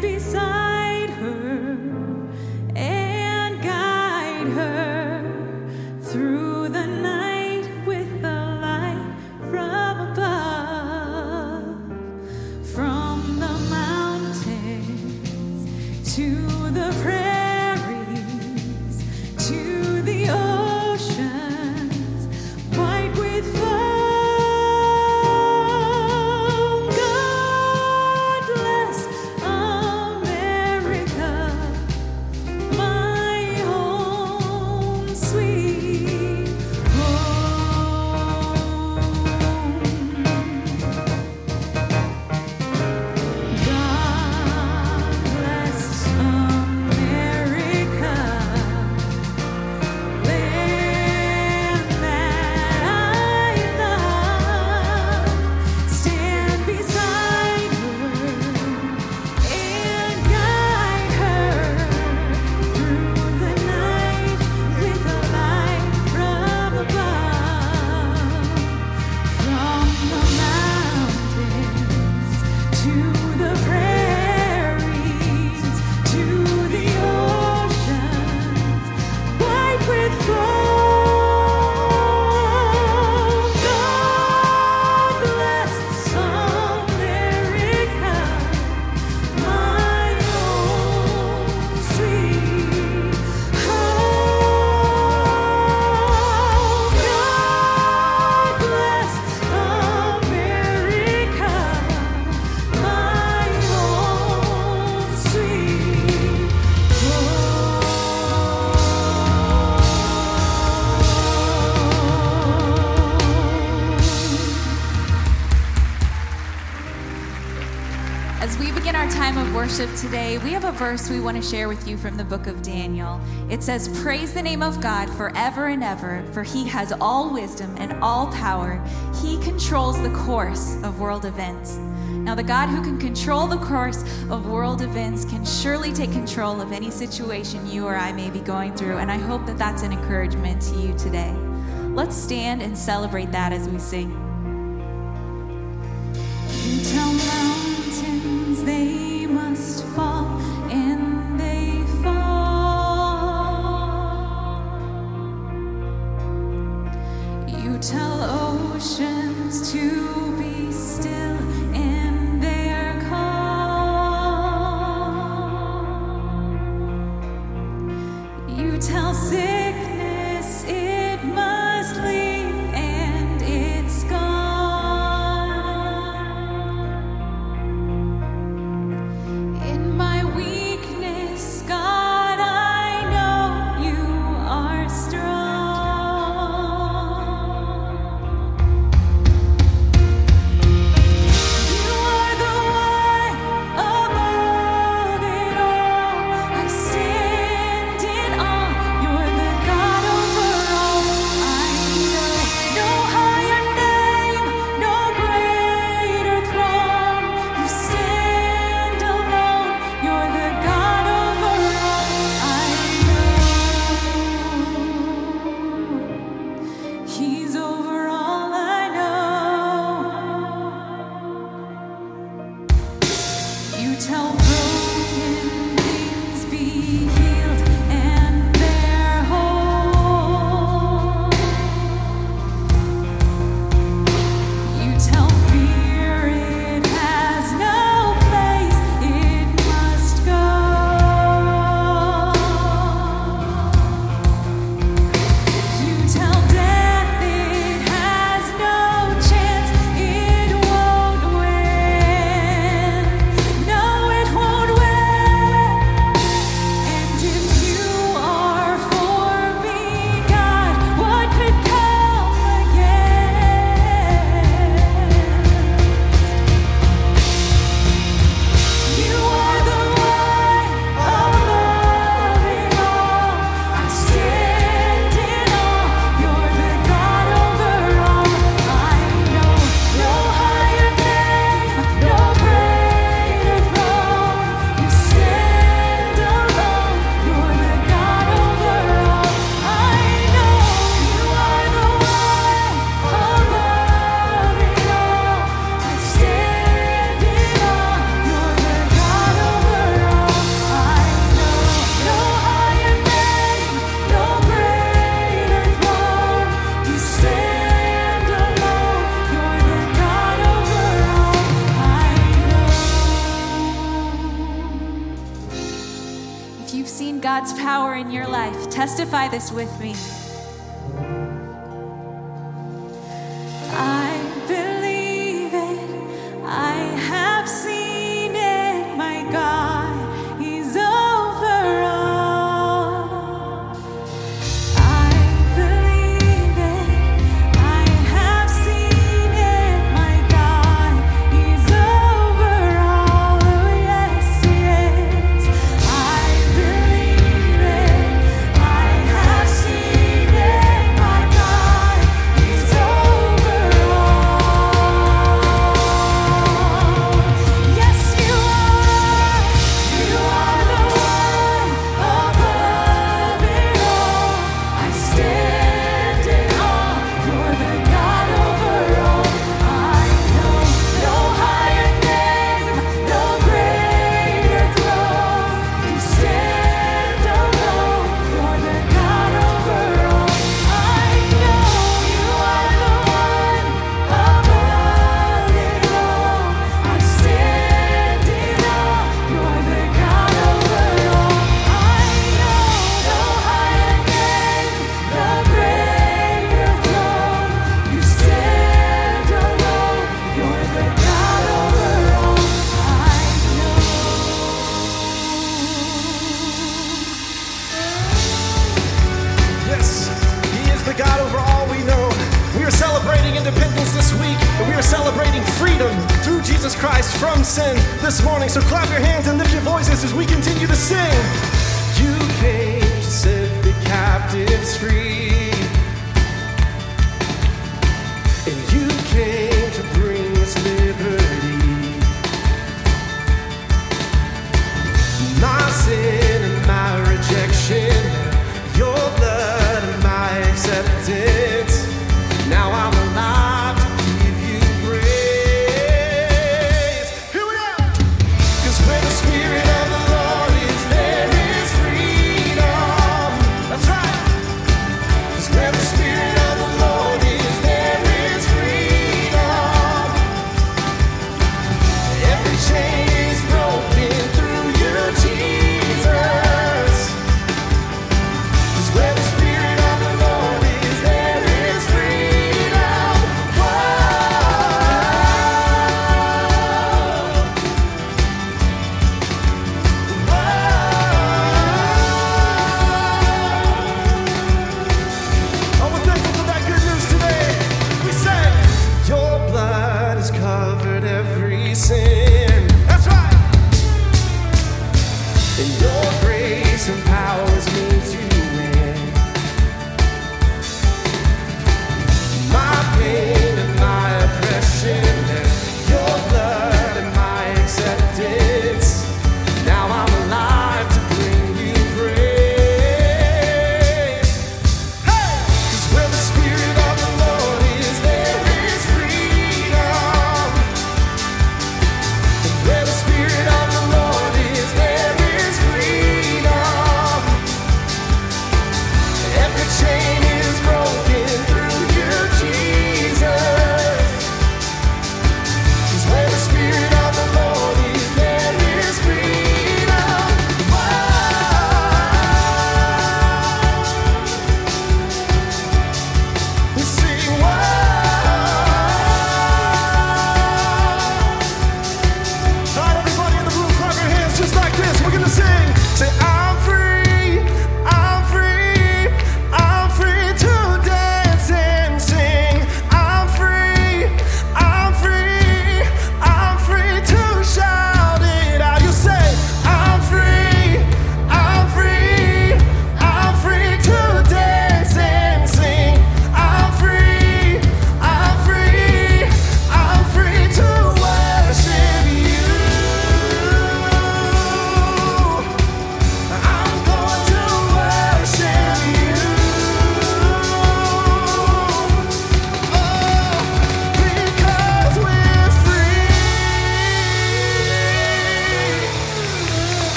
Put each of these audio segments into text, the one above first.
beside worship today, we have a verse we want to share with you from the book of Daniel. It says, Praise the name of God forever and ever, for he has all wisdom and all power. He controls the course of world events. Now, the God who can control the course of world events can surely take control of any situation you or I may be going through, and I hope that that's an encouragement to you today. Let's stand and celebrate that as we sing. You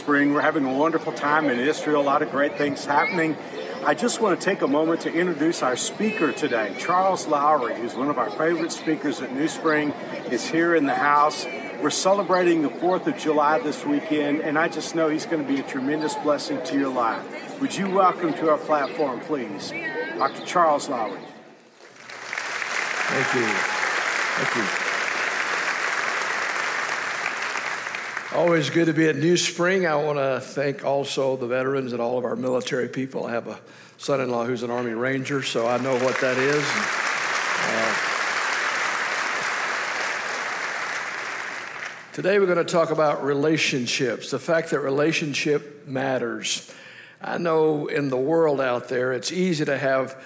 Spring, we're having a wonderful time in Israel, a lot of great things happening. I just want to take a moment to introduce our speaker today. Charles Lowry, who's one of our favorite speakers at New Spring, is here in the house. We're celebrating the 4th of July this weekend, and I just know he's going to be a tremendous blessing to your life. Would you welcome to our platform, please, Dr. Charles Lowry? Thank you. Thank you. Always good to be at New Spring. I want to thank also the veterans and all of our military people. I have a son in law who's an Army Ranger, so I know what that is. Uh, Today we're going to talk about relationships, the fact that relationship matters. I know in the world out there it's easy to have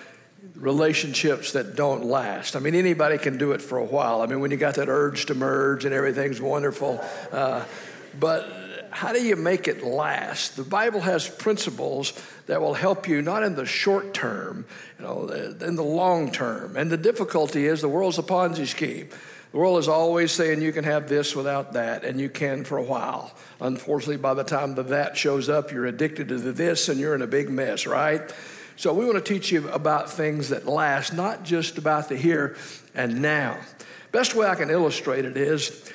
relationships that don't last. I mean, anybody can do it for a while. I mean, when you got that urge to merge and everything's wonderful, uh, but how do you make it last? The Bible has principles that will help you not in the short term, you know, in the long term. And the difficulty is the world's a Ponzi scheme. The world is always saying you can have this without that, and you can for a while. Unfortunately, by the time the that shows up, you're addicted to the this and you're in a big mess, right? So, we want to teach you about things that last, not just about the here and now. Best way I can illustrate it is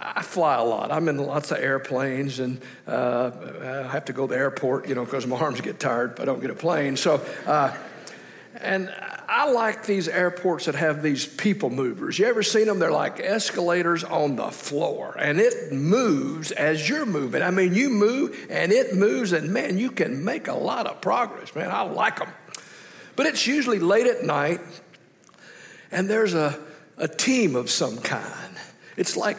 I fly a lot. I'm in lots of airplanes, and uh, I have to go to the airport, you know, because my arms get tired if I don't get a plane. So, uh, and I like these airports that have these people movers. You ever seen them? They're like escalators on the floor, and it moves as you're moving. I mean, you move and it moves, and man, you can make a lot of progress, man. I like them. But it's usually late at night, and there's a, a team of some kind. It's like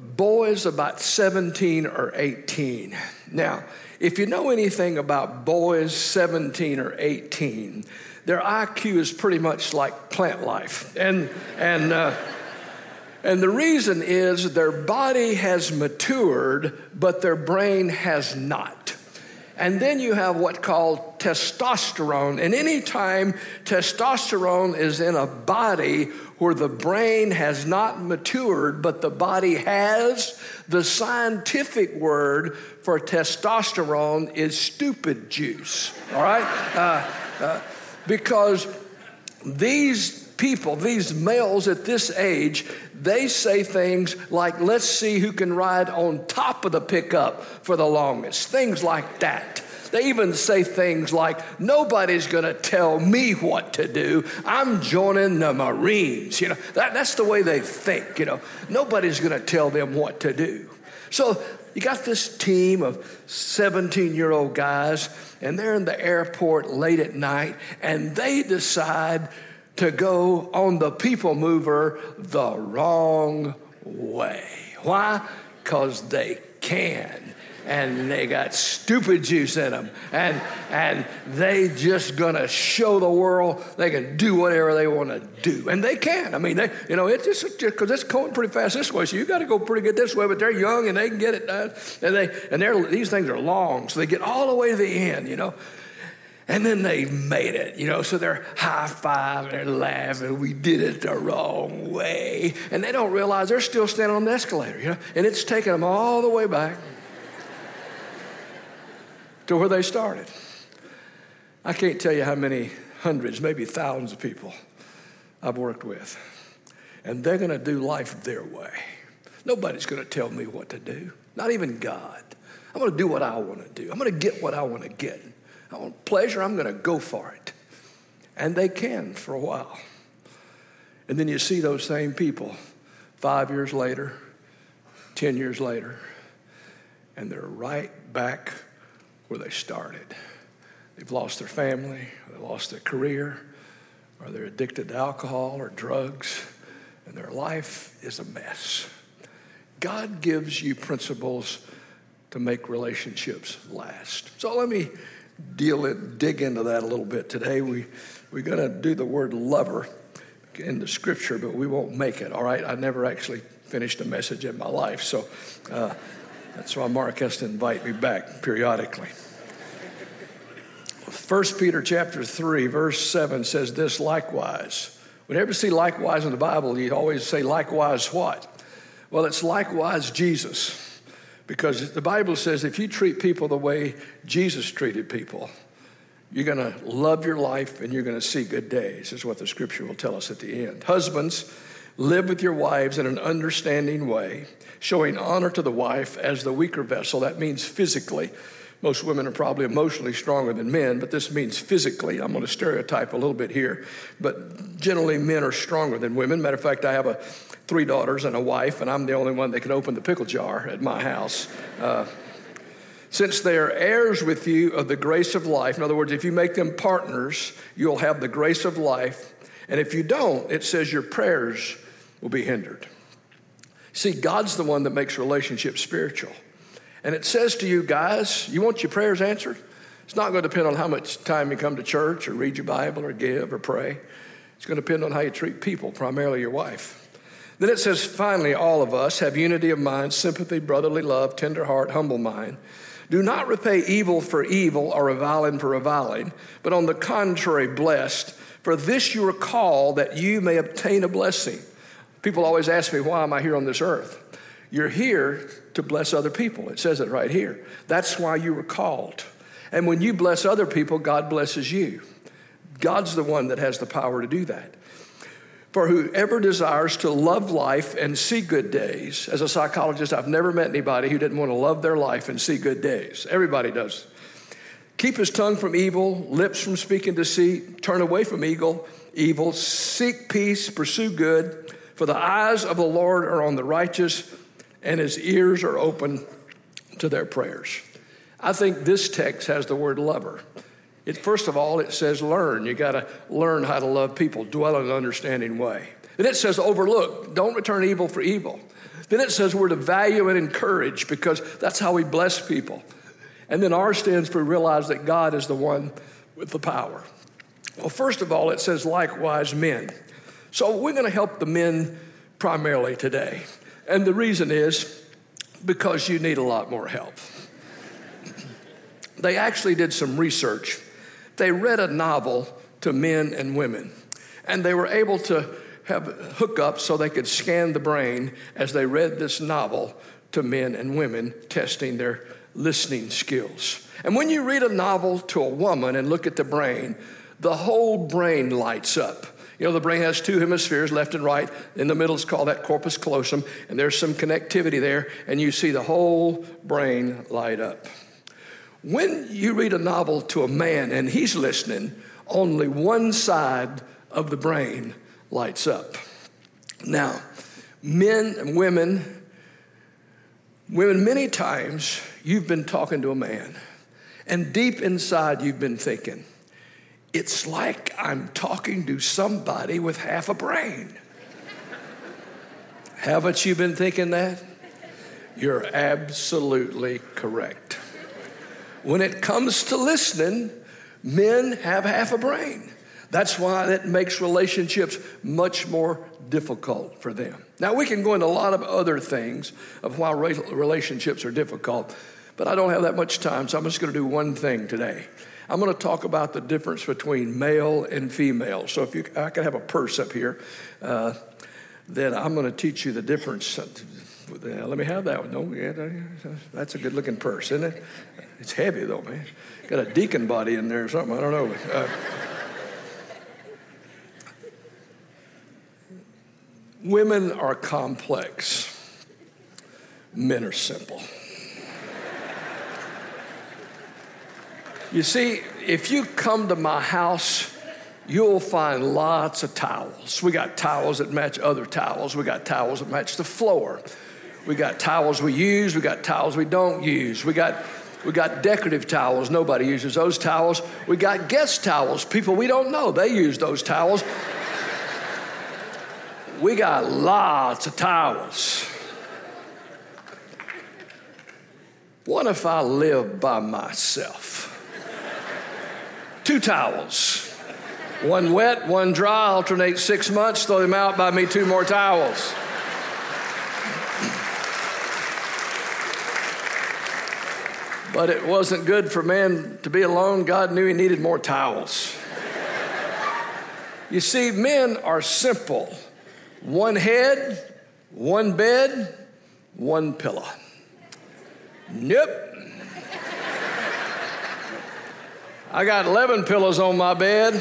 boys about 17 or 18. Now, if you know anything about boys 17 or 18, their IQ is pretty much like plant life. And, and, uh, and the reason is their body has matured, but their brain has not. And then you have what's called testosterone. And anytime testosterone is in a body where the brain has not matured, but the body has, the scientific word for testosterone is stupid juice. All right? Uh, uh, because these people, these males at this age, they say things like, let's see who can ride on top of the pickup for the longest, things like that. They even say things like, nobody's gonna tell me what to do. I'm joining the Marines. You know, that, that's the way they think, you know. Nobody's gonna tell them what to do. So you got this team of 17 year old guys, and they're in the airport late at night, and they decide to go on the people mover the wrong way. Why? Because they can and they got stupid juice in them and and they just gonna show the world they can do whatever they want to do. And they can. I mean they you know it's just because it's going pretty fast this way. So you got to go pretty good this way but they're young and they can get it done. And they and they're these things are long. So they get all the way to the end you know and then they made it, you know, so they're high fiving, they're laughing, we did it the wrong way. And they don't realize they're still standing on the escalator, you know, and it's taking them all the way back to where they started. I can't tell you how many hundreds, maybe thousands of people I've worked with. And they're going to do life their way. Nobody's going to tell me what to do, not even God. I'm going to do what I want to do. I'm going to get what I want to get. I want pleasure, I'm going to go for it. And they can for a while. And then you see those same people five years later, 10 years later, and they're right back where they started. They've lost their family, they lost their career, or they're addicted to alcohol or drugs, and their life is a mess. God gives you principles to make relationships last. So let me deal it, dig into that a little bit today. We, we're going to do the word lover in the scripture, but we won't make it, all right? I never actually finished a message in my life, so uh, that's why Mark has to invite me back periodically. 1 Peter chapter 3, verse 7 says this likewise. Whenever you see likewise in the Bible, you always say likewise what? Well, it's likewise Jesus. Because the Bible says if you treat people the way Jesus treated people, you're going to love your life and you're going to see good days, is what the scripture will tell us at the end. Husbands, live with your wives in an understanding way, showing honor to the wife as the weaker vessel. That means physically. Most women are probably emotionally stronger than men, but this means physically. I'm going to stereotype a little bit here, but generally men are stronger than women. Matter of fact, I have a, three daughters and a wife, and I'm the only one that can open the pickle jar at my house. Uh, since they are heirs with you of the grace of life, in other words, if you make them partners, you'll have the grace of life. And if you don't, it says your prayers will be hindered. See, God's the one that makes relationships spiritual. And it says to you guys, you want your prayers answered? It's not going to depend on how much time you come to church or read your Bible or give or pray. It's going to depend on how you treat people, primarily your wife. Then it says, finally, all of us have unity of mind, sympathy, brotherly love, tender heart, humble mind. Do not repay evil for evil or reviling for reviling, but on the contrary, blessed. For this you are called that you may obtain a blessing. People always ask me, why am I here on this earth? You're here to bless other people. It says it right here. That's why you were called. And when you bless other people, God blesses you. God's the one that has the power to do that. For whoever desires to love life and see good days, as a psychologist, I've never met anybody who didn't want to love their life and see good days. Everybody does. Keep his tongue from evil, lips from speaking deceit, turn away from evil, evil, seek peace, pursue good. For the eyes of the Lord are on the righteous, and his ears are open to their prayers. I think this text has the word lover. It, first of all, it says learn. You got to learn how to love people, dwell in an understanding way. Then it says overlook, don't return evil for evil. Then it says we're to value and encourage because that's how we bless people. And then R stands for realize that God is the one with the power. Well, first of all, it says likewise men. So we're going to help the men primarily today. And the reason is because you need a lot more help. They actually did some research they read a novel to men and women, and they were able to have hookups so they could scan the brain as they read this novel to men and women, testing their listening skills. And when you read a novel to a woman and look at the brain, the whole brain lights up. You know, the brain has two hemispheres, left and right. In the middle is called that corpus callosum, and there's some connectivity there, and you see the whole brain light up. When you read a novel to a man and he's listening, only one side of the brain lights up. Now, men and women, women, many times you've been talking to a man, and deep inside you've been thinking, it's like I'm talking to somebody with half a brain. Haven't you been thinking that? You're absolutely correct. When it comes to listening, men have half a brain. That's why it makes relationships much more difficult for them. Now, we can go into a lot of other things of why relationships are difficult, but I don't have that much time, so I'm just going to do one thing today. I'm going to talk about the difference between male and female. So, if you, I could have a purse up here, uh, then I'm going to teach you the difference. Let me have that one. No, yeah, that's a good looking purse, isn't it? It's heavy though, man. Got a deacon body in there or something. I don't know. Uh, women are complex. Men are simple. You see, if you come to my house, you'll find lots of towels. We got towels that match other towels. We got towels that match the floor. We got towels we use. We got towels we don't use. We got we got decorative towels. Nobody uses those towels. We got guest towels. People we don't know, they use those towels. We got lots of towels. What if I live by myself? Two towels. One wet, one dry, alternate six months, throw them out, buy me two more towels. But it wasn't good for man to be alone. God knew he needed more towels. you see, men are simple one head, one bed, one pillow. Nope. I got 11 pillows on my bed.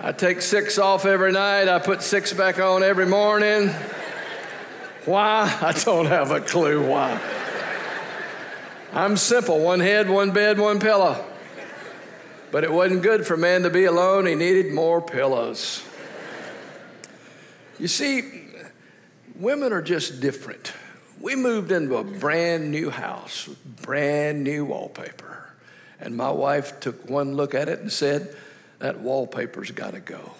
I take six off every night. I put six back on every morning. Why? I don't have a clue why. I'm simple one head, one bed, one pillow. But it wasn't good for man to be alone. He needed more pillows. You see, women are just different. We moved into a brand new house brand new wallpaper. And my wife took one look at it and said, That wallpaper's got to go.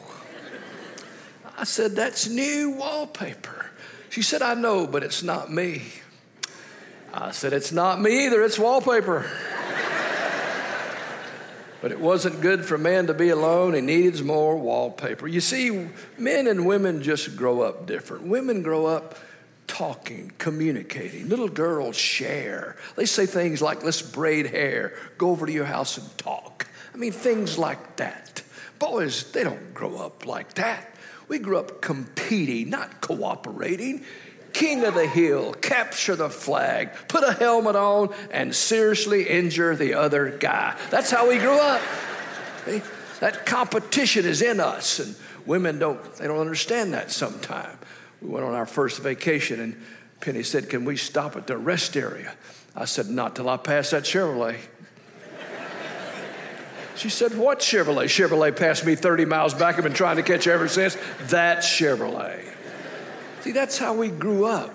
I said, That's new wallpaper. She said, I know, but it's not me. I said, It's not me either, it's wallpaper. but it wasn't good for a man to be alone. He needs more wallpaper. You see, men and women just grow up different. Women grow up talking, communicating. Little girls share. They say things like, let's braid hair, go over to your house and talk. I mean, things like that. Boys, they don't grow up like that. We grew up competing, not cooperating. King of the hill, capture the flag, put a helmet on, and seriously injure the other guy. That's how we grew up. That competition is in us, and women don't, they don't understand that sometimes. We went on our first vacation, and Penny said, Can we stop at the rest area? I said, Not till I pass that Chevrolet. She said, What Chevrolet? Chevrolet passed me 30 miles back. I've been trying to catch ever since. That Chevrolet. See, that's how we grew up,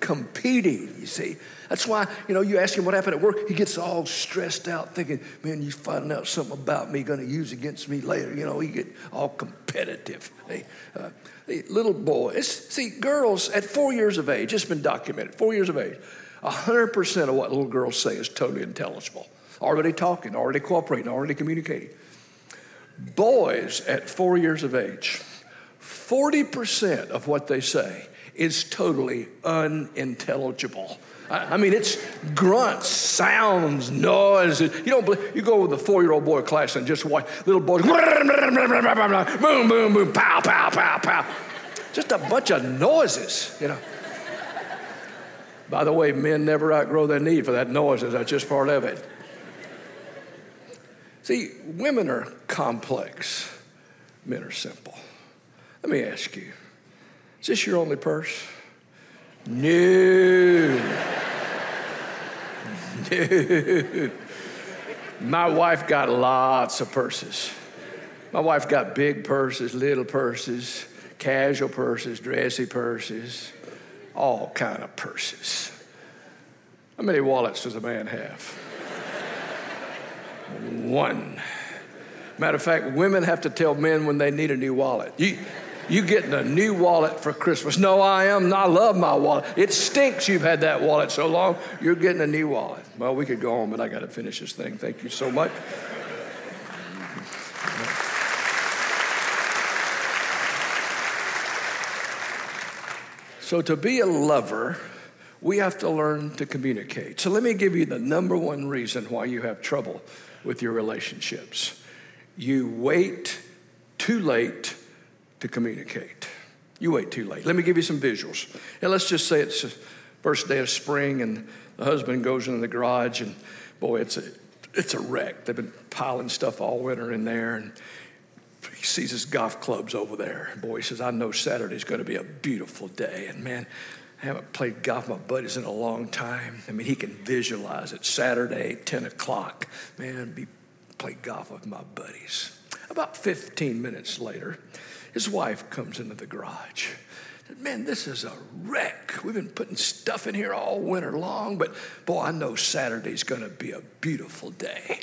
competing, you see. That's why, you know, you ask him what happened at work, he gets all stressed out thinking, man, you finding out something about me going to use against me later. You know, he get all competitive. They, uh, little boys, see, girls at four years of age, it's been documented, four years of age, 100% of what little girls say is totally intelligible. Already talking, already cooperating, already communicating. Boys at four years of age, 40% of what they say is totally unintelligible. I mean, it's grunts, sounds, noise. You don't you go with a four year old boy class and just watch little boys, boom, boom, boom, pow, pow, pow, pow. Just a bunch of noises, you know. By the way, men never outgrow their need for that noises. That's just part of it. See, women are complex, men are simple. Let me ask you is this your only purse? No. No. My wife got lots of purses. My wife got big purses, little purses, casual purses, dressy purses, all kind of purses. How many wallets does a man have? One. Matter of fact, women have to tell men when they need a new wallet. You, you getting a new wallet for Christmas? No, I am. I love my wallet. It stinks you've had that wallet so long. You're getting a new wallet. Well, we could go on, but I got to finish this thing. Thank you so much. So, to be a lover, we have to learn to communicate. So, let me give you the number one reason why you have trouble with your relationships. You wait too late to communicate. You wait too late. Let me give you some visuals. And let's just say it's the first day of spring, and the husband goes into the garage, and boy, it's a it's a wreck. They've been piling stuff all winter in there, and he sees his golf clubs over there. Boy, he says, I know Saturday's going to be a beautiful day. And man, I haven't played golf with my buddies in a long time. I mean, he can visualize it. Saturday, 10 o'clock. Man, be play golf with my buddies. About 15 minutes later, his wife comes into the garage. Man, this is a wreck. We've been putting stuff in here all winter long, but boy, I know Saturday's going to be a beautiful day.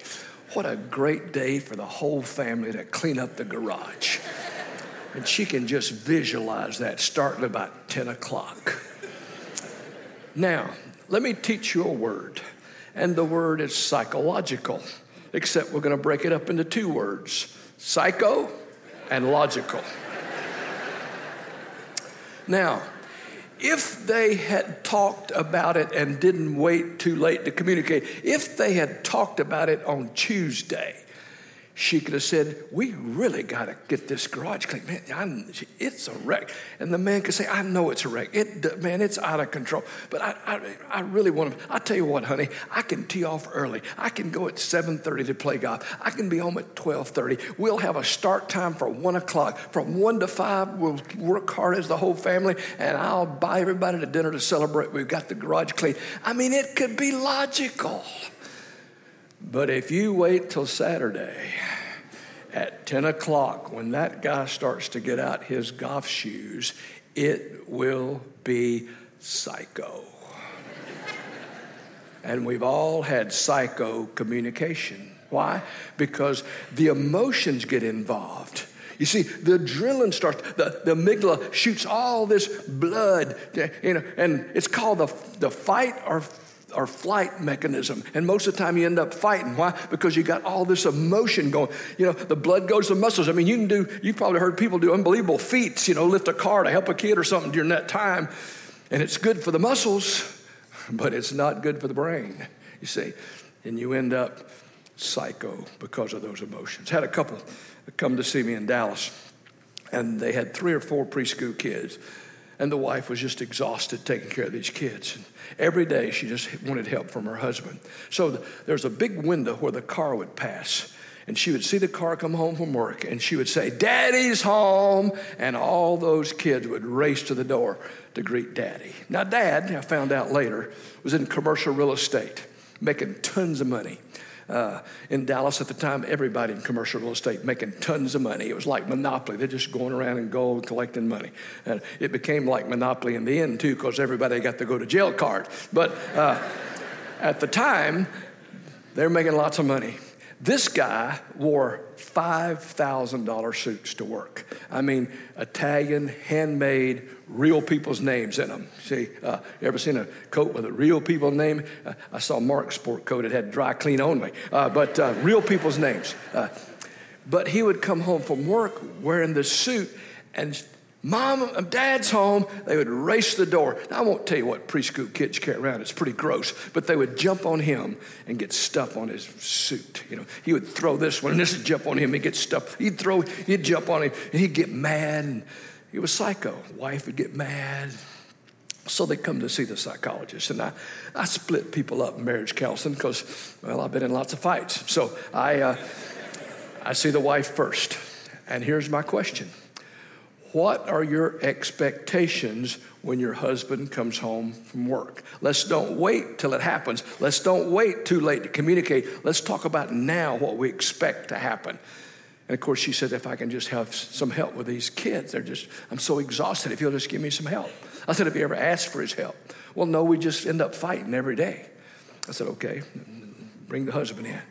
What a great day for the whole family to clean up the garage. And she can just visualize that starting about 10 o'clock. Now, let me teach you a word, and the word is psychological, except we're going to break it up into two words psycho and logical. Now, if they had talked about it and didn't wait too late to communicate, if they had talked about it on Tuesday, she could have said, We really got to get this garage clean. Man, I'm, it's a wreck. And the man could say, I know it's a wreck. It, man, it's out of control. But I, I, I really want to, I tell you what, honey, I can tee off early. I can go at 7.30 to play golf. I can be home at 12.30. We'll have a start time for 1 o'clock. From 1 to 5, we'll work hard as the whole family, and I'll buy everybody to dinner to celebrate. We've got the garage clean. I mean, it could be logical. But if you wait till Saturday at 10 o'clock, when that guy starts to get out his golf shoes, it will be psycho. and we've all had psycho communication. Why? Because the emotions get involved. You see, the adrenaline starts, the, the amygdala shoots all this blood, you know, and it's called the, the fight or or flight mechanism. And most of the time you end up fighting. Why? Because you got all this emotion going. You know, the blood goes to the muscles. I mean, you can do, you've probably heard people do unbelievable feats, you know, lift a car to help a kid or something during that time. And it's good for the muscles, but it's not good for the brain, you see. And you end up psycho because of those emotions. Had a couple come to see me in Dallas, and they had three or four preschool kids. And the wife was just exhausted taking care of these kids. And every day she just wanted help from her husband. So the, there's a big window where the car would pass. And she would see the car come home from work and she would say, Daddy's home. And all those kids would race to the door to greet Daddy. Now, Dad, I found out later, was in commercial real estate, making tons of money. Uh, in Dallas at the time, everybody in commercial real estate making tons of money. It was like monopoly. They're just going around and gold collecting money. And it became like monopoly in the end, too, because everybody got to go to jail card. But uh, at the time, they're making lots of money. This guy wore $5,000 suits to work. I mean, Italian, handmade, real people's names in them. See, uh, you ever seen a coat with a real people name? Uh, I saw Mark's sport coat, it had dry clean only, uh, but uh, real people's names. Uh, but he would come home from work wearing this suit and Mom, uh, Dad's home. They would race the door. Now, I won't tell you what preschool kids carry around. It's pretty gross. But they would jump on him and get stuff on his suit. You know, he would throw this one, and this would jump on him. He'd get stuff. He'd throw. He'd jump on him, and he'd get mad. And he was psycho. Wife would get mad. So they come to see the psychologist, and I, I split people up in marriage counseling because, well, I've been in lots of fights. So I, uh, I see the wife first, and here's my question what are your expectations when your husband comes home from work? Let's don't wait till it happens. Let's don't wait too late to communicate. Let's talk about now what we expect to happen. And of course, she said, if I can just have some help with these kids, they're just, I'm so exhausted. If you'll just give me some help. I said, have you ever asked for his help? Well, no, we just end up fighting every day. I said, okay, bring the husband in.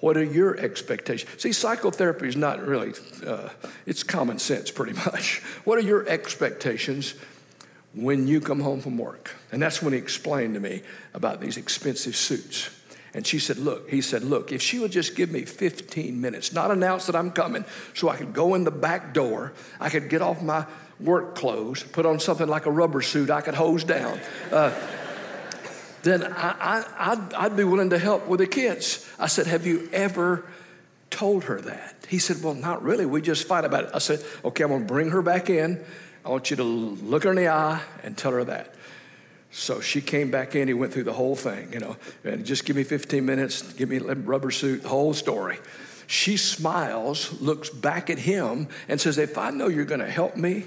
What are your expectations? See, psychotherapy is not really, uh, it's common sense pretty much. What are your expectations when you come home from work? And that's when he explained to me about these expensive suits. And she said, Look, he said, Look, if she would just give me 15 minutes, not announce that I'm coming, so I could go in the back door, I could get off my work clothes, put on something like a rubber suit I could hose down. Uh, then I, I, I'd, I'd be willing to help with the kids. I said, Have you ever told her that? He said, Well, not really. We just fight about it. I said, Okay, I'm going to bring her back in. I want you to look her in the eye and tell her that. So she came back in. He went through the whole thing, you know, and just give me 15 minutes, give me a rubber suit, the whole story. She smiles, looks back at him, and says, If I know you're going to help me,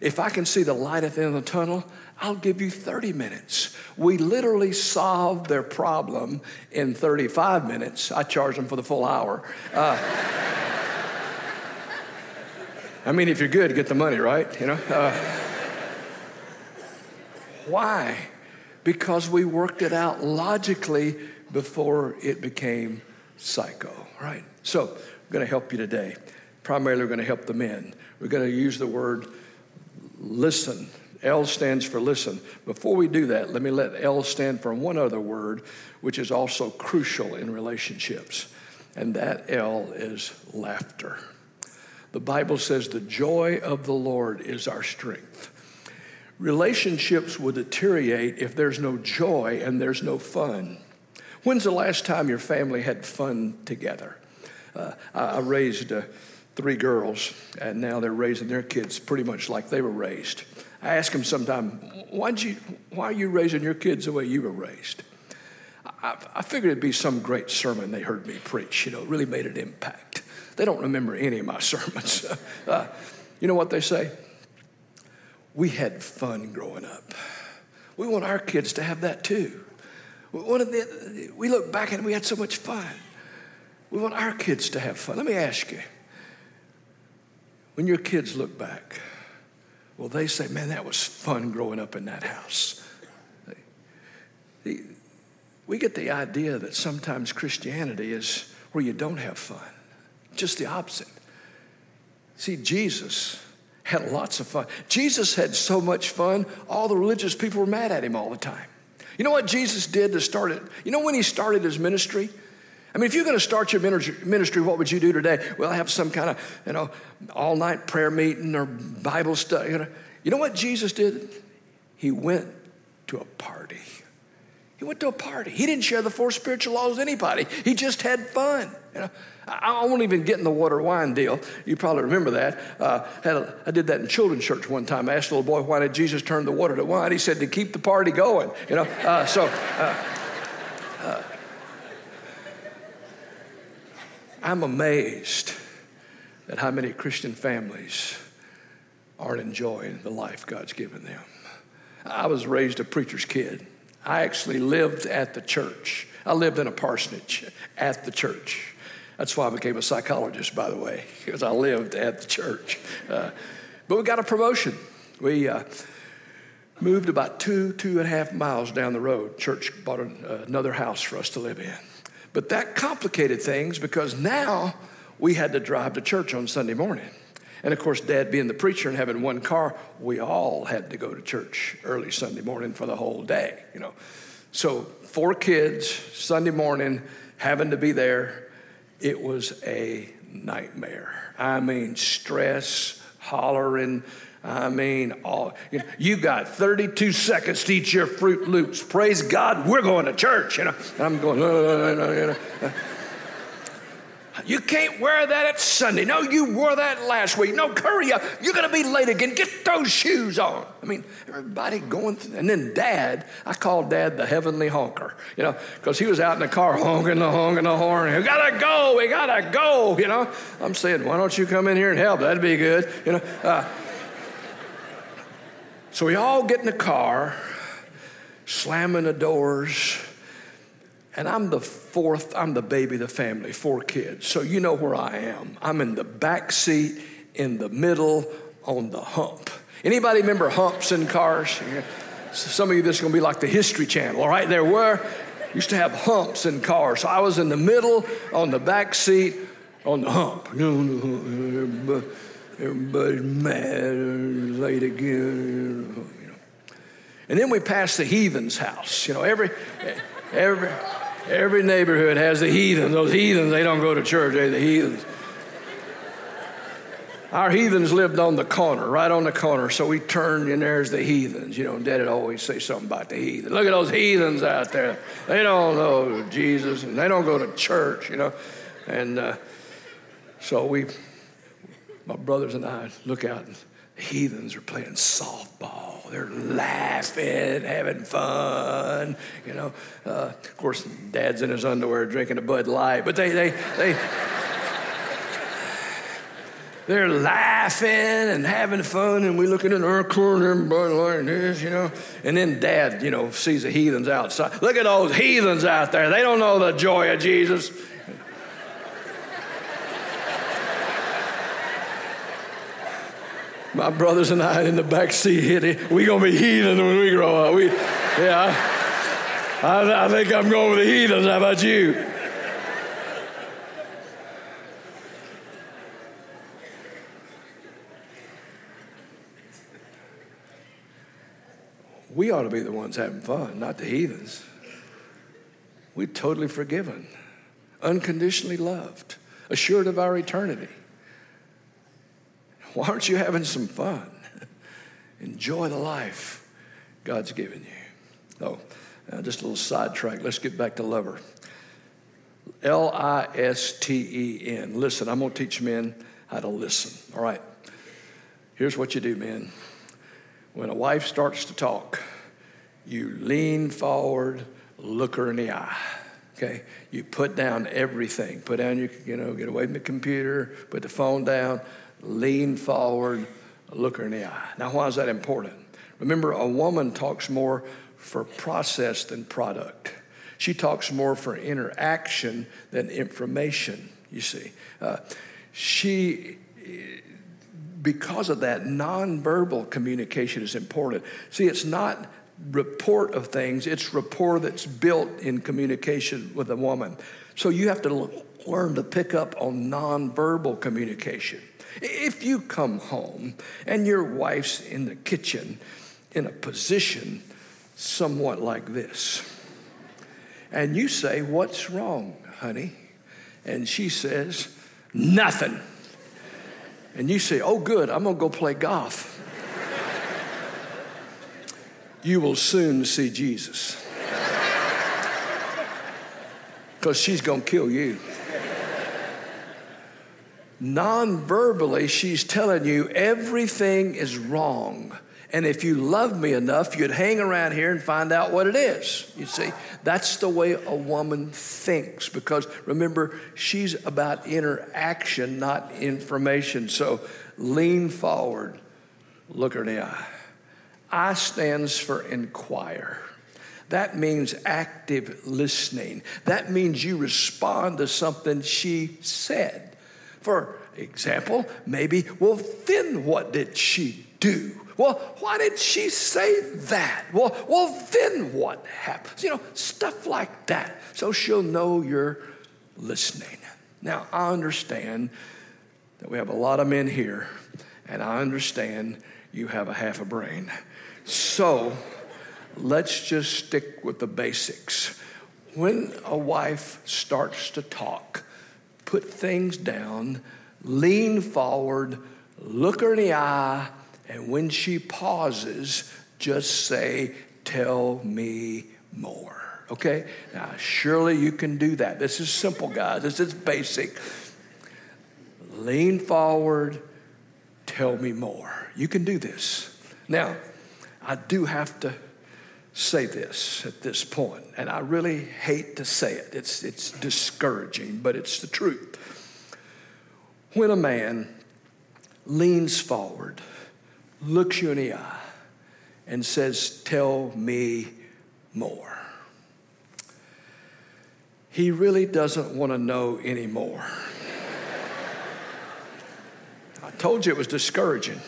if I can see the light at the end of the tunnel, I'll give you 30 minutes. We literally solved their problem in 35 minutes. I charge them for the full hour. Uh, I mean, if you're good, get the money, right? You know. Uh, why? Because we worked it out logically before it became psycho, right? So, I'm going to help you today. Primarily, we're going to help the men. We're going to use the word listen. L stands for listen. Before we do that, let me let L stand for one other word, which is also crucial in relationships, and that L is laughter. The Bible says the joy of the Lord is our strength. Relationships will deteriorate if there's no joy and there's no fun. When's the last time your family had fun together? Uh, I, I raised uh, three girls, and now they're raising their kids pretty much like they were raised. I ask them sometimes, why'd you, why are you raising your kids the way you were raised? I, I figured it'd be some great sermon they heard me preach. You know, really made an impact. They don't remember any of my sermons. Uh, you know what they say? We had fun growing up. We want our kids to have that too. The, we look back and we had so much fun. We want our kids to have fun. Let me ask you when your kids look back, will they say, Man, that was fun growing up in that house? We get the idea that sometimes Christianity is where you don't have fun, just the opposite. See, Jesus had lots of fun. Jesus had so much fun, all the religious people were mad at him all the time. You know what Jesus did to start it? You know when he started his ministry? I mean, if you're going to start your ministry, what would you do today? Well, have some kind of, you know, all night prayer meeting or Bible study. You know, you know what Jesus did? He went to a party. He went to a party. He didn't share the four spiritual laws with anybody. He just had fun. You know, I, won't even get in the water wine deal. You probably remember that. Uh, a, I did that in children's church one time. I asked a little boy, why did Jesus turn the water to wine? He said, to keep the party going. You know, uh, so. Uh, uh I'm amazed at how many Christian families aren't enjoying the life God's given them. I was raised a preacher's kid. I actually lived at the church. I lived in a parsonage at the church. That's why I became a psychologist, by the way, because I lived at the church. Uh, but we got a promotion. We uh, moved about two, two and a half miles down the road. Church bought an, uh, another house for us to live in. But that complicated things because now we had to drive to church on Sunday morning. And of course, dad being the preacher and having one car, we all had to go to church early Sunday morning for the whole day, you know. So, four kids, Sunday morning, having to be there, it was a nightmare. I mean, stress, hollering, I mean, all, you, you got 32 seconds to eat your Fruit Loops. Praise God, we're going to church. You know, and I'm going, you. You can't wear that at Sunday. No, you wore that last week. No, hurry up. You're going to be late again. Get those shoes on. I mean, everybody going through. And then dad, I called dad the heavenly honker, you know, because he was out in the car honking the honking the horn. We got to go. We got to go, you know. I'm saying, why don't you come in here and help? That'd be good, you know. Uh, so we all get in the car, slamming the doors, and I'm the fourth, I'm the baby of the family, four kids. So you know where I am. I'm in the back seat, in the middle, on the hump. Anybody remember humps in cars? Some of you, this is going to be like the History Channel, all right? There were, used to have humps in cars. So I was in the middle, on the back seat, on the hump. Everybody's mad, late again. You know. And then we passed the heathen's house. You know, every, every, every neighborhood has the heathen. Those heathens, they don't go to church, they the heathens. Our heathens lived on the corner, right on the corner. So we turned, and there's the heathens. You know, Dad would always say something about the heathens. Look at those heathens out there. They don't know Jesus, and they don't go to church, you know. And uh, so we my brothers and I look out and the heathens are playing softball. They're laughing, having fun. You know, uh, of course, dad's in his underwear drinking a Bud Light, but they, they, they, they're laughing and having fun, and we looking in our corner, and Bud Light this, you know. And then dad, you know, sees the heathens outside. Look at those heathens out there. They don't know the joy of Jesus. My brothers and I in the back seat, We're gonna be heathens when we grow up. We, yeah, I, I think I'm going with the heathens. How about you? We ought to be the ones having fun, not the heathens. We're totally forgiven, unconditionally loved, assured of our eternity. Why aren't you having some fun? Enjoy the life God's given you. Oh, uh, just a little sidetrack. Let's get back to Lover. L I S T E N. Listen, I'm going to teach men how to listen. All right. Here's what you do, men. When a wife starts to talk, you lean forward, look her in the eye. Okay? You put down everything. Put down your, you know, get away from the computer, put the phone down, lean forward, look her in the eye. Now, why is that important? Remember, a woman talks more for process than product. She talks more for interaction than information, you see. Uh, she, because of that, nonverbal communication is important. See, it's not report of things, it's rapport that's built in communication with a woman. So you have to learn to pick up on nonverbal communication. If you come home and your wife's in the kitchen in a position somewhat like this, and you say, What's wrong, honey? And she says, Nothing. And you say, Oh, good, I'm gonna go play golf. you will soon see Jesus. Because she's gonna kill you. Non verbally, she's telling you everything is wrong. And if you love me enough, you'd hang around here and find out what it is. You see, that's the way a woman thinks because remember, she's about interaction, not information. So lean forward, look her in the eye. I stands for inquire. That means active listening. That means you respond to something she said. For example, maybe, well, then what did she do? Well, why did she say that? Well, well, then what happens? You know, stuff like that. So she'll know you're listening. Now, I understand that we have a lot of men here, and I understand you have a half a brain. So let's just stick with the basics. When a wife starts to talk, put things down, lean forward, look her in the eye, and when she pauses, just say, Tell me more. Okay? Now, surely you can do that. This is simple, guys. This is basic. Lean forward, tell me more. You can do this. Now, I do have to say this at this point, and I really hate to say it. It's, it's discouraging, but it's the truth. When a man leans forward, looks you in the eye, and says, Tell me more. He really doesn't want to know anymore. I told you it was discouraging.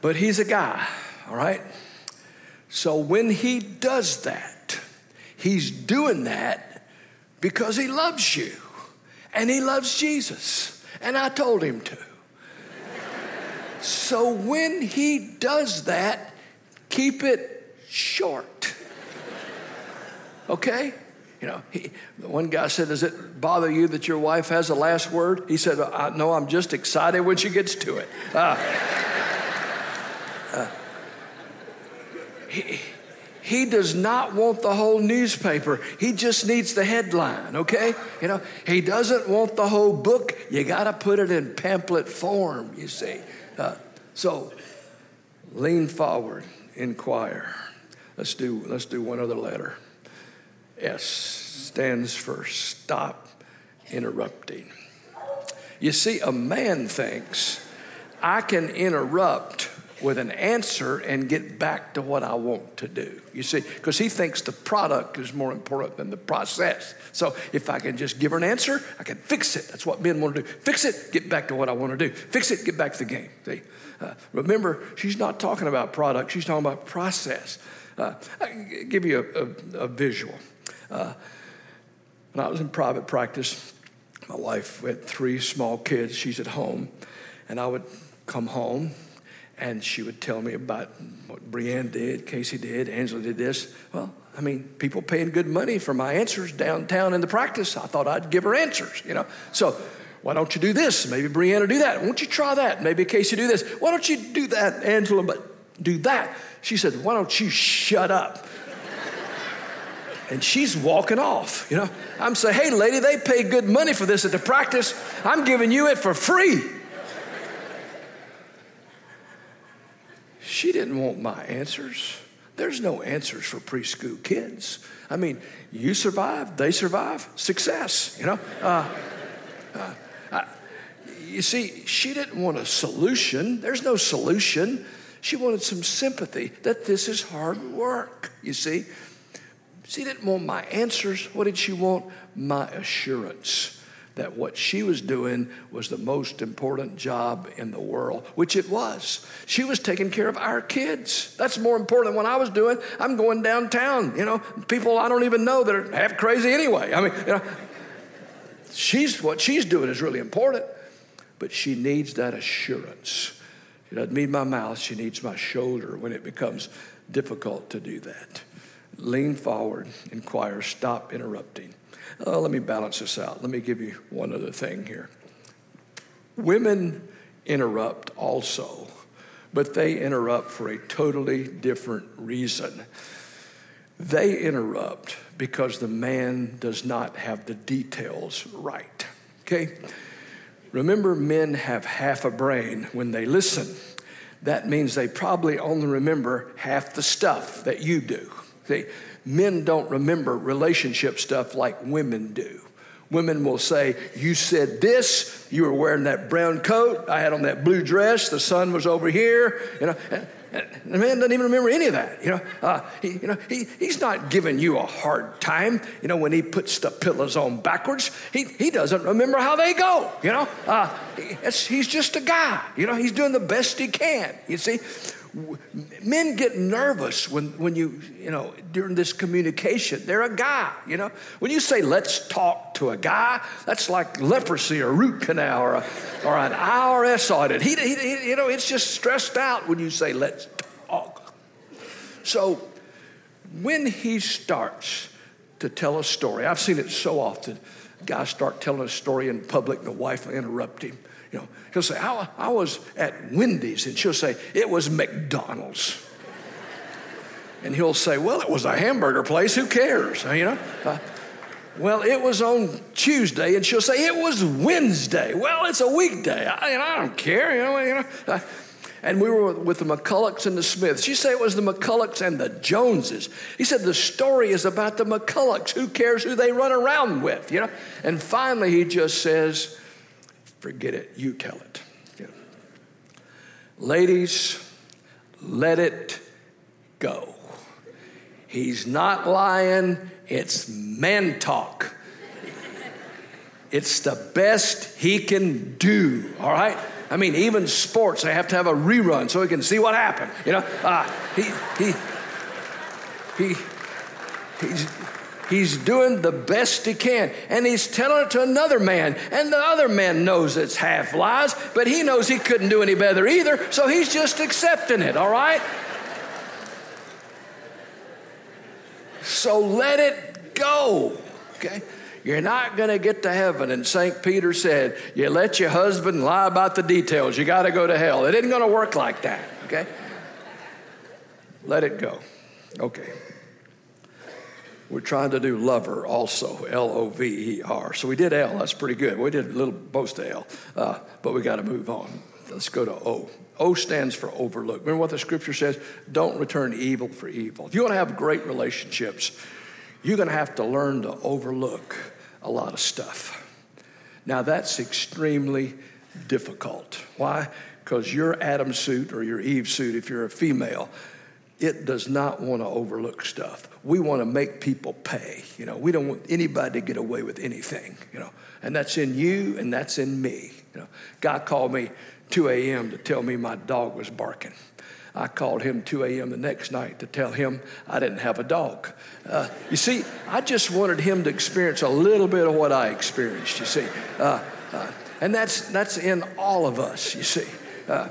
But he's a guy, all right? So when he does that, he's doing that because he loves you and he loves Jesus. And I told him to. So when he does that, keep it short. Okay? You know, he, one guy said, Does it bother you that your wife has the last word? He said, I, No, I'm just excited when she gets to it. Uh, uh, he, does not want the whole newspaper. He just needs the headline, okay? You know, he doesn't want the whole book. You got to put it in pamphlet form, you see. Uh, so, lean forward, inquire. Let's do, let's do one other letter. S stands for stop interrupting. You see, a man thinks I can interrupt with an answer and get back to what I want to do. You see, because he thinks the product is more important than the process. So if I can just give her an answer, I can fix it. That's what men want to do. Fix it, get back to what I want to do. Fix it, get back to the game. See? Uh, remember, she's not talking about product, she's talking about process. Uh, I give you a, a, a visual. Uh, when I was in private practice, my wife had three small kids. She's at home. And I would come home and she would tell me about what Brienne did, Casey did, Angela did this. Well, I mean, people paying good money for my answers downtown in the practice. I thought I'd give her answers, you know. So why don't you do this? Maybe Brianna do that. Why don't you try that? Maybe Casey do this. Why don't you do that, Angela? But do that. She said, Why don't you shut up? And she's walking off, you know. I'm saying, hey, lady, they pay good money for this at the practice. I'm giving you it for free. She didn't want my answers. There's no answers for preschool kids. I mean, you survive, they survive, success, you know? Uh, uh, you see, she didn't want a solution. There's no solution. She wanted some sympathy that this is hard work, you see? She didn't want my answers. What did she want? My assurance that what she was doing was the most important job in the world, which it was. She was taking care of our kids. That's more important than what I was doing. I'm going downtown, you know, people I don't even know that are half crazy anyway. I mean, you know, she's what she's doing is really important, but she needs that assurance. She doesn't need my mouth, she needs my shoulder when it becomes difficult to do that. Lean forward, inquire, stop interrupting. Oh, let me balance this out. Let me give you one other thing here. Women interrupt also, but they interrupt for a totally different reason. They interrupt because the man does not have the details right. Okay? Remember, men have half a brain when they listen. That means they probably only remember half the stuff that you do. See, men don't remember relationship stuff like women do. Women will say, You said this, you were wearing that brown coat, I had on that blue dress, the sun was over here, you know. The man doesn't even remember any of that. You know, uh, he, you know he, he's not giving you a hard time. You know, when he puts the pillows on backwards, he, he doesn't remember how they go. You know, uh, he, he's just a guy. You know, he's doing the best he can. You see, men get nervous when, when you, you know, during this communication. They're a guy, you know. When you say, let's talk to a guy, that's like leprosy or root canal or, a, or an IRS audit. He, he, he, you know, it's just stressed out when you say, let's talk. So when he starts to tell a story, I've seen it so often. Guys start telling a story in public, and the wife will interrupt him. You know, he'll say, I, I was at Wendy's, and she'll say, it was McDonald's. and he'll say, well, it was a hamburger place, who cares? You know? Uh, well, it was on Tuesday, and she'll say, it was Wednesday. Well, it's a weekday. I, I don't care, you know. You know? Uh, and we were with the McCullochs and the Smiths. She said it was the McCullochs and the Joneses. He said the story is about the McCullochs. Who cares who they run around with, you know? And finally, he just says, forget it, you tell it. Know. Ladies, let it go. He's not lying, it's man talk. It's the best he can do, all right? I mean, even sports, they have to have a rerun so he can see what happened. You know, uh, he, he, he, he's, he's doing the best he can. And he's telling it to another man. And the other man knows it's half lies, but he knows he couldn't do any better either. So he's just accepting it, all right? So let it go, okay? You're not going to get to heaven. And St. Peter said, You let your husband lie about the details. You got to go to hell. It isn't going to work like that, okay? Let it go. Okay. We're trying to do lover also, L O V E R. So we did L, that's pretty good. We did a little boast L, uh, but we got to move on. Let's go to O. O stands for overlook. Remember what the scripture says? Don't return evil for evil. If you want to have great relationships, you're going to have to learn to overlook a lot of stuff. Now, that's extremely difficult. Why? Because your Adam suit or your Eve suit, if you're a female, it does not want to overlook stuff. We want to make people pay. You know, we don't want anybody to get away with anything, you know. And that's in you and that's in me. You know, guy called me 2 a.m. to tell me my dog was barking. I called him 2 a.m. the next night to tell him I didn't have a dog. Uh, you see, I just wanted him to experience a little bit of what I experienced, you see. Uh, uh, and that's, that's in all of us, you see. Uh,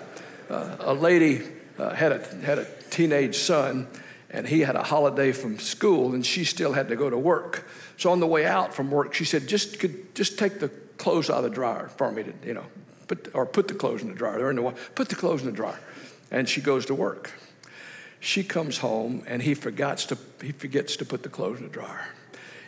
uh, a lady uh, had, a, had a teenage son, and he had a holiday from school, and she still had to go to work. So on the way out from work, she said, just, could, just take the clothes out of the dryer for me to, you know, put, or put the clothes in the dryer. They're in the, put the clothes in the dryer and she goes to work. She comes home and he forgets to, he forgets to put the clothes in the dryer.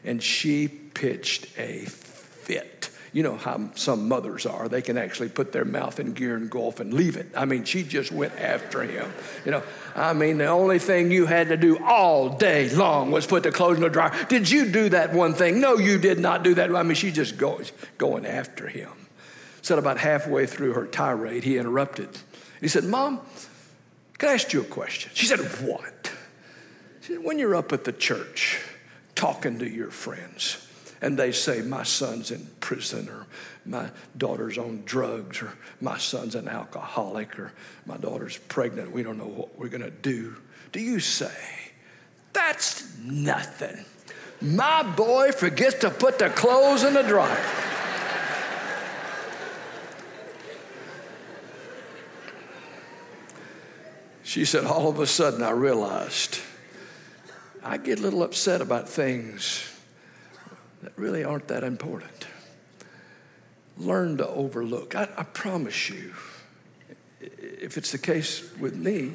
And she pitched a fit. You know how some mothers are. They can actually put their mouth in gear and golf and leave it. I mean, she just went after him. You know, I mean, the only thing you had to do all day long was put the clothes in the dryer. Did you do that one thing? No, you did not do that. I mean, she just goes going after him. Said about halfway through her tirade, he interrupted. He said, Mom, can I ask you a question? She said, What? She said, When you're up at the church talking to your friends, and they say, My son's in prison, or my daughter's on drugs, or my son's an alcoholic, or my daughter's pregnant, we don't know what we're to do. Do you say, That's nothing? My boy forgets to put the clothes in the dryer. She said, All of a sudden, I realized I get a little upset about things that really aren't that important. Learn to overlook. I, I, promise you, if it's the case with me,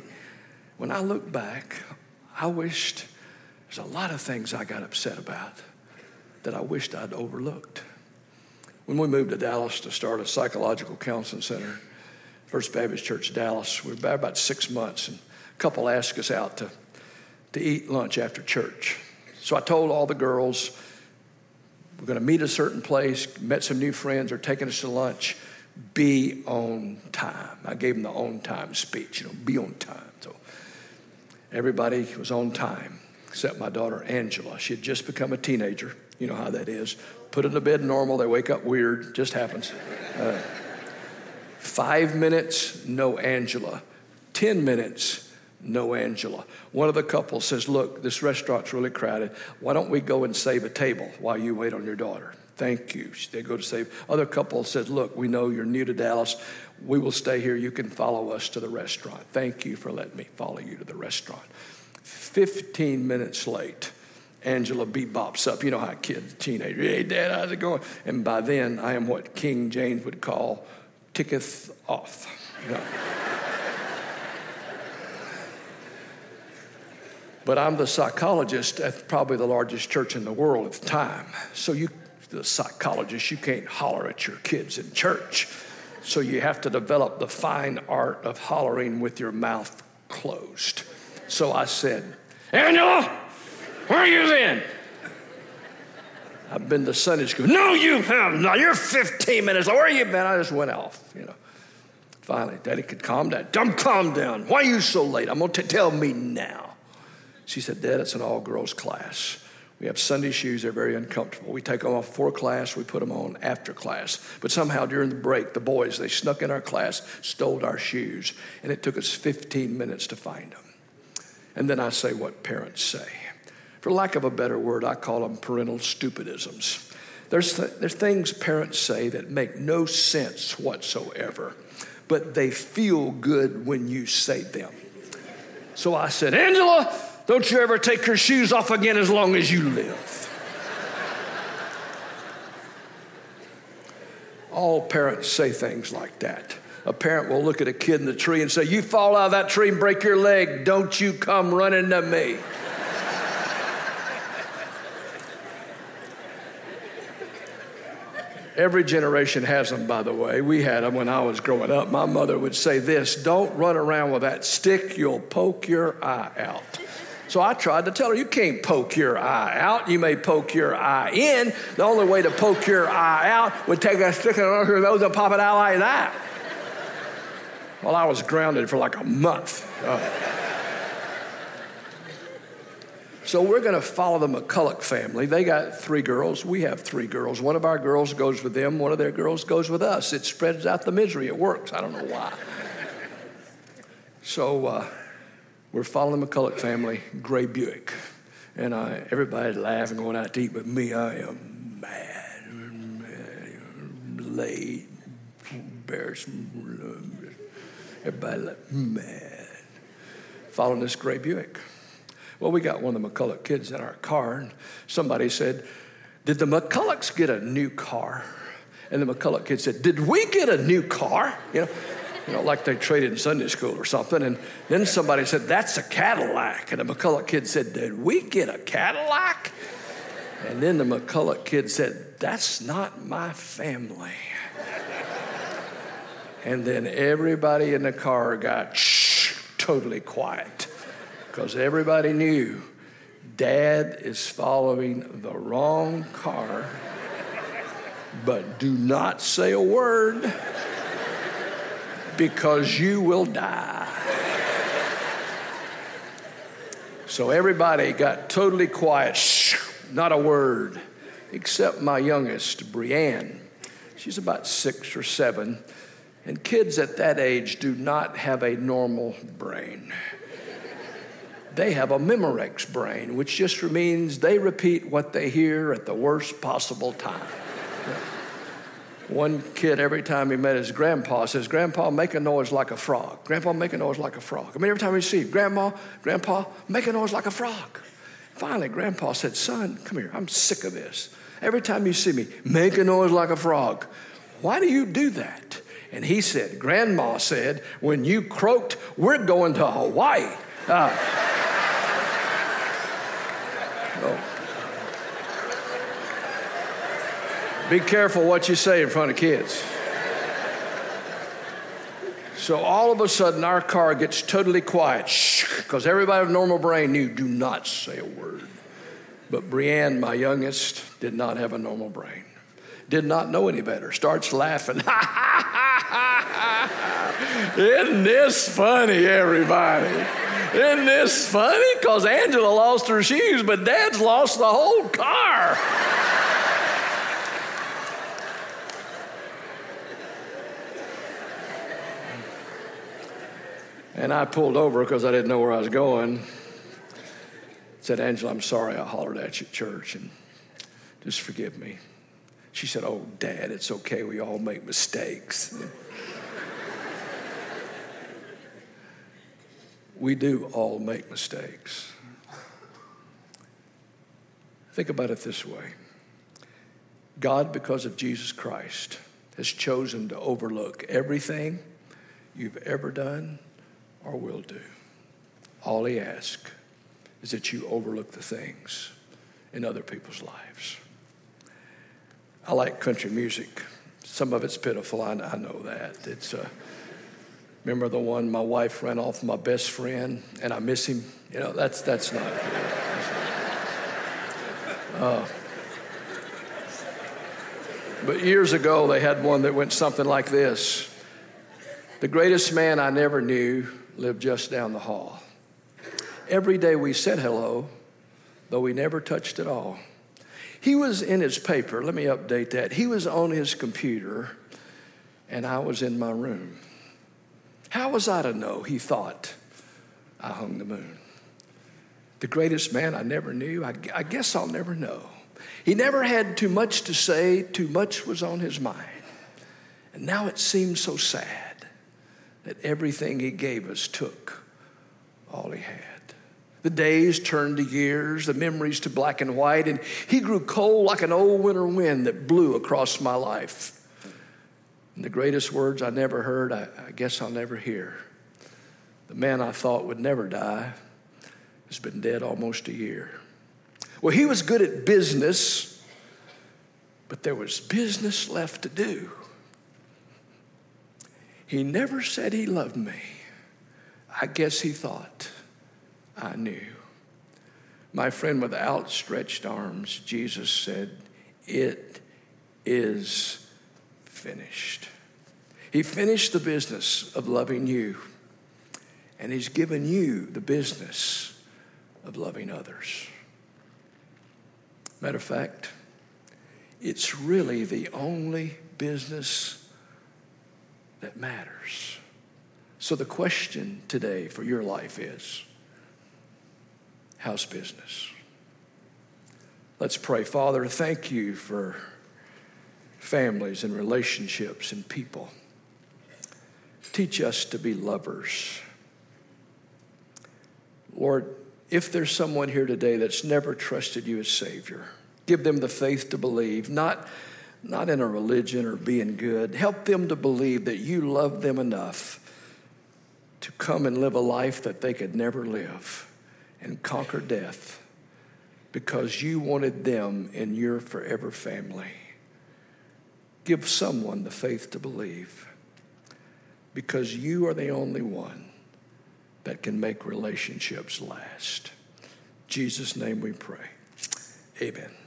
when I look back, I wished there's a lot of things I got upset about that I wished I'd overlooked. When we moved to Dallas to start a psychological counseling center, First Baptist Church, Dallas, we were about six months, and a couple asked us out to, to eat lunch after church. So I told all the girls, we're going to meet a certain place, met some new friends, are taking us to lunch. Be on time. I gave them the on time speech, you know, be on time. So everybody was on time, except my daughter Angela. She had just become a teenager. You know how that is. Put in the bed normal, they wake up weird, just happens. Uh, five minutes, no Angela. Ten minutes, no Angela. One of the couples says, Look, this restaurant's really crowded. Why don't we go and save a table while you wait on your daughter? Thank you. They go to save. Other couple says, Look, we know you're new to Dallas. We will stay here. You can follow us to the restaurant. Thank you for letting me follow you to the restaurant. 15 minutes late, Angela bebops up. You know how a kid, teenager, hey, Dad, how's it going? And by then, I am what King James would call ticketh off. You know? But I'm the psychologist at probably the largest church in the world at the time. So you, the psychologist, you can't holler at your kids in church. So you have to develop the fine art of hollering with your mouth closed. So I said, Angela, where are you been? I've been to Sunday school. No, you have not. You're 15 minutes. Where have you been? I just went off, you know. Finally, Daddy could calm down. Don't calm down. Why are you so late? I'm going to tell me now. She said, Dad, it's an all girls class. We have Sunday shoes, they're very uncomfortable. We take them off before class, we put them on after class. But somehow during the break, the boys, they snuck in our class, stole our shoes, and it took us 15 minutes to find them. And then I say what parents say. For lack of a better word, I call them parental stupidisms. There's, th- there's things parents say that make no sense whatsoever, but they feel good when you say them. So I said, Angela, don't you ever take your shoes off again as long as you live. All parents say things like that. A parent will look at a kid in the tree and say, You fall out of that tree and break your leg, don't you come running to me. Every generation has them, by the way. We had them when I was growing up. My mother would say this Don't run around with that stick, you'll poke your eye out. So I tried to tell her, you can't poke your eye out. You may poke your eye in. The only way to poke your eye out would take a stick of her nose and pop it out like that. Well, I was grounded for like a month. Uh, so we're going to follow the McCulloch family. They got three girls. We have three girls. One of our girls goes with them. One of their girls goes with us. It spreads out the misery. It works. I don't know why. So uh, we're following the McCulloch family, Gray Buick. And I, everybody's laughing, going out to eat, but me, I am mad, mad late, embarrassed. Everybody like, mad. Following this Gray Buick. Well, we got one of the McCulloch kids in our car, and somebody said, Did the McCullochs get a new car? And the McCulloch kid said, Did we get a new car? You know? You know, like they traded in Sunday school or something. And then somebody said, That's a Cadillac. And the McCulloch kid said, Did we get a Cadillac? And then the McCulloch kid said, That's not my family. and then everybody in the car got shh, totally quiet because everybody knew dad is following the wrong car. But do not say a word because you will die. So everybody got totally quiet, shh, not a word, except my youngest, Brienne. She's about six or seven, and kids at that age do not have a normal brain. They have a Memorex brain, which just means they repeat what they hear at the worst possible time. One kid, every time he met his grandpa, says, Grandpa, make a noise like a frog. Grandpa, make a noise like a frog. I mean, every time he see Grandma, Grandpa, make a noise like a frog. Finally, Grandpa said, Son, come here. I'm sick of this. Every time you see me, make a noise like a frog. Why do you do that? And he said, Grandma said, when you croaked, we're going to Hawaii. Uh, oh. Be careful what you say in front of kids. So all of a sudden, our car gets totally quiet because everybody with normal brain knew do not say a word. But Brienne, my youngest, did not have a normal brain. Did not know any better. Starts laughing. Isn't this funny, everybody? Isn't this funny? Because Angela lost her shoes, but Dad's lost the whole car. And I pulled over because I didn't know where I was going. Said, Angela, I'm sorry I hollered at you at church and just forgive me. She said, Oh, Dad, it's okay. We all make mistakes. we do all make mistakes. Think about it this way God, because of Jesus Christ, has chosen to overlook everything you've ever done or will do. All he asks is that you overlook the things in other people's lives. I like country music. Some of it's pitiful, I, I know that. It's uh, remember the one my wife ran off my best friend and I miss him? You know, that's, that's not. Uh, but years ago, they had one that went something like this The greatest man I never knew lived just down the hall. Every day we said hello, though we never touched at all. He was in his paper, let me update that. He was on his computer, and I was in my room. How was I to know? He thought, I hung the moon. The greatest man I never knew, I, I guess I'll never know. He never had too much to say, too much was on his mind. And now it seems so sad that everything he gave us took all he had. The days turned to years, the memories to black and white, and he grew cold like an old winter wind that blew across my life. And the greatest words I never heard, I, I guess I'll never hear. The man I thought would never die has been dead almost a year. Well, he was good at business, but there was business left to do. He never said he loved me. I guess he thought I knew. My friend, with outstretched arms, Jesus said, It is finished. He finished the business of loving you, and He's given you the business of loving others. Matter of fact, it's really the only business that matters. So, the question today for your life is how's business? Let's pray. Father, thank you for families and relationships and people. Teach us to be lovers. Lord, if there's someone here today that's never trusted you as Savior, give them the faith to believe, not not in a religion or being good. Help them to believe that you love them enough to come and live a life that they could never live and conquer death because you wanted them in your forever family. Give someone the faith to believe because you are the only one that can make relationships last. In Jesus' name we pray. Amen.